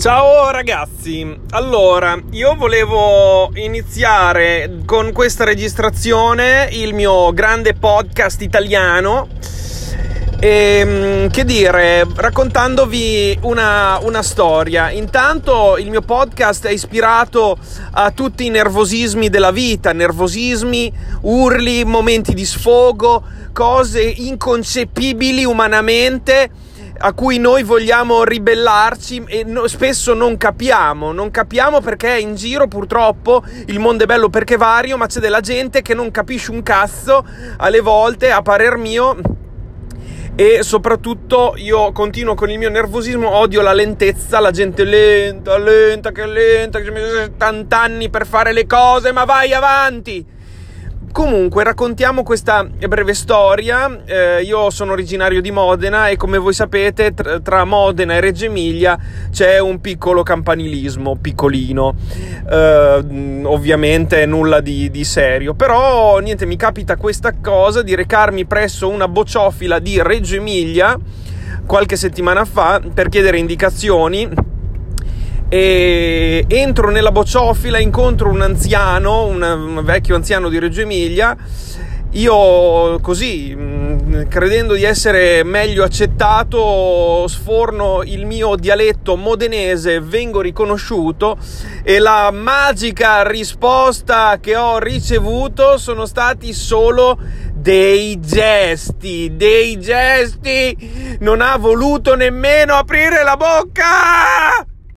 Ciao ragazzi, allora io volevo iniziare con questa registrazione il mio grande podcast italiano. E ehm, che dire, raccontandovi una, una, storia. Intanto il mio podcast è ispirato a tutti i nervosismi della vita, nervosismi, urli, momenti di sfogo, cose inconcepibili umanamente a cui noi vogliamo ribellarci e no, spesso non capiamo, non capiamo perché in giro purtroppo il mondo è bello perché vario, ma c'è della gente che non capisce un cazzo alle volte, a parer mio. E soprattutto io continuo con il mio nervosismo, odio la lentezza, la gente lenta, lenta, che lenta, che ci mette 70 anni per fare le cose, ma vai avanti! Comunque raccontiamo questa breve storia. Eh, io sono originario di Modena e come voi sapete tra, tra, Modena e Reggio Emilia c'è un piccolo campanilismo, piccolino. Eh, ovviamente nulla di, di, serio. Però niente, mi capita questa cosa di recarmi presso una bocciofila di Reggio Emilia qualche settimana fa per chiedere indicazioni e entro nella bocciofila, incontro un anziano, un, vecchio anziano di Reggio Emilia. Io così, mm, credendo di essere meglio accettato, sforno il mio dialetto modenese, vengo riconosciuto e la magica risposta che ho ricevuto sono stati solo dei gesti, dei gesti. Non ha voluto nemmeno aprire la bocca!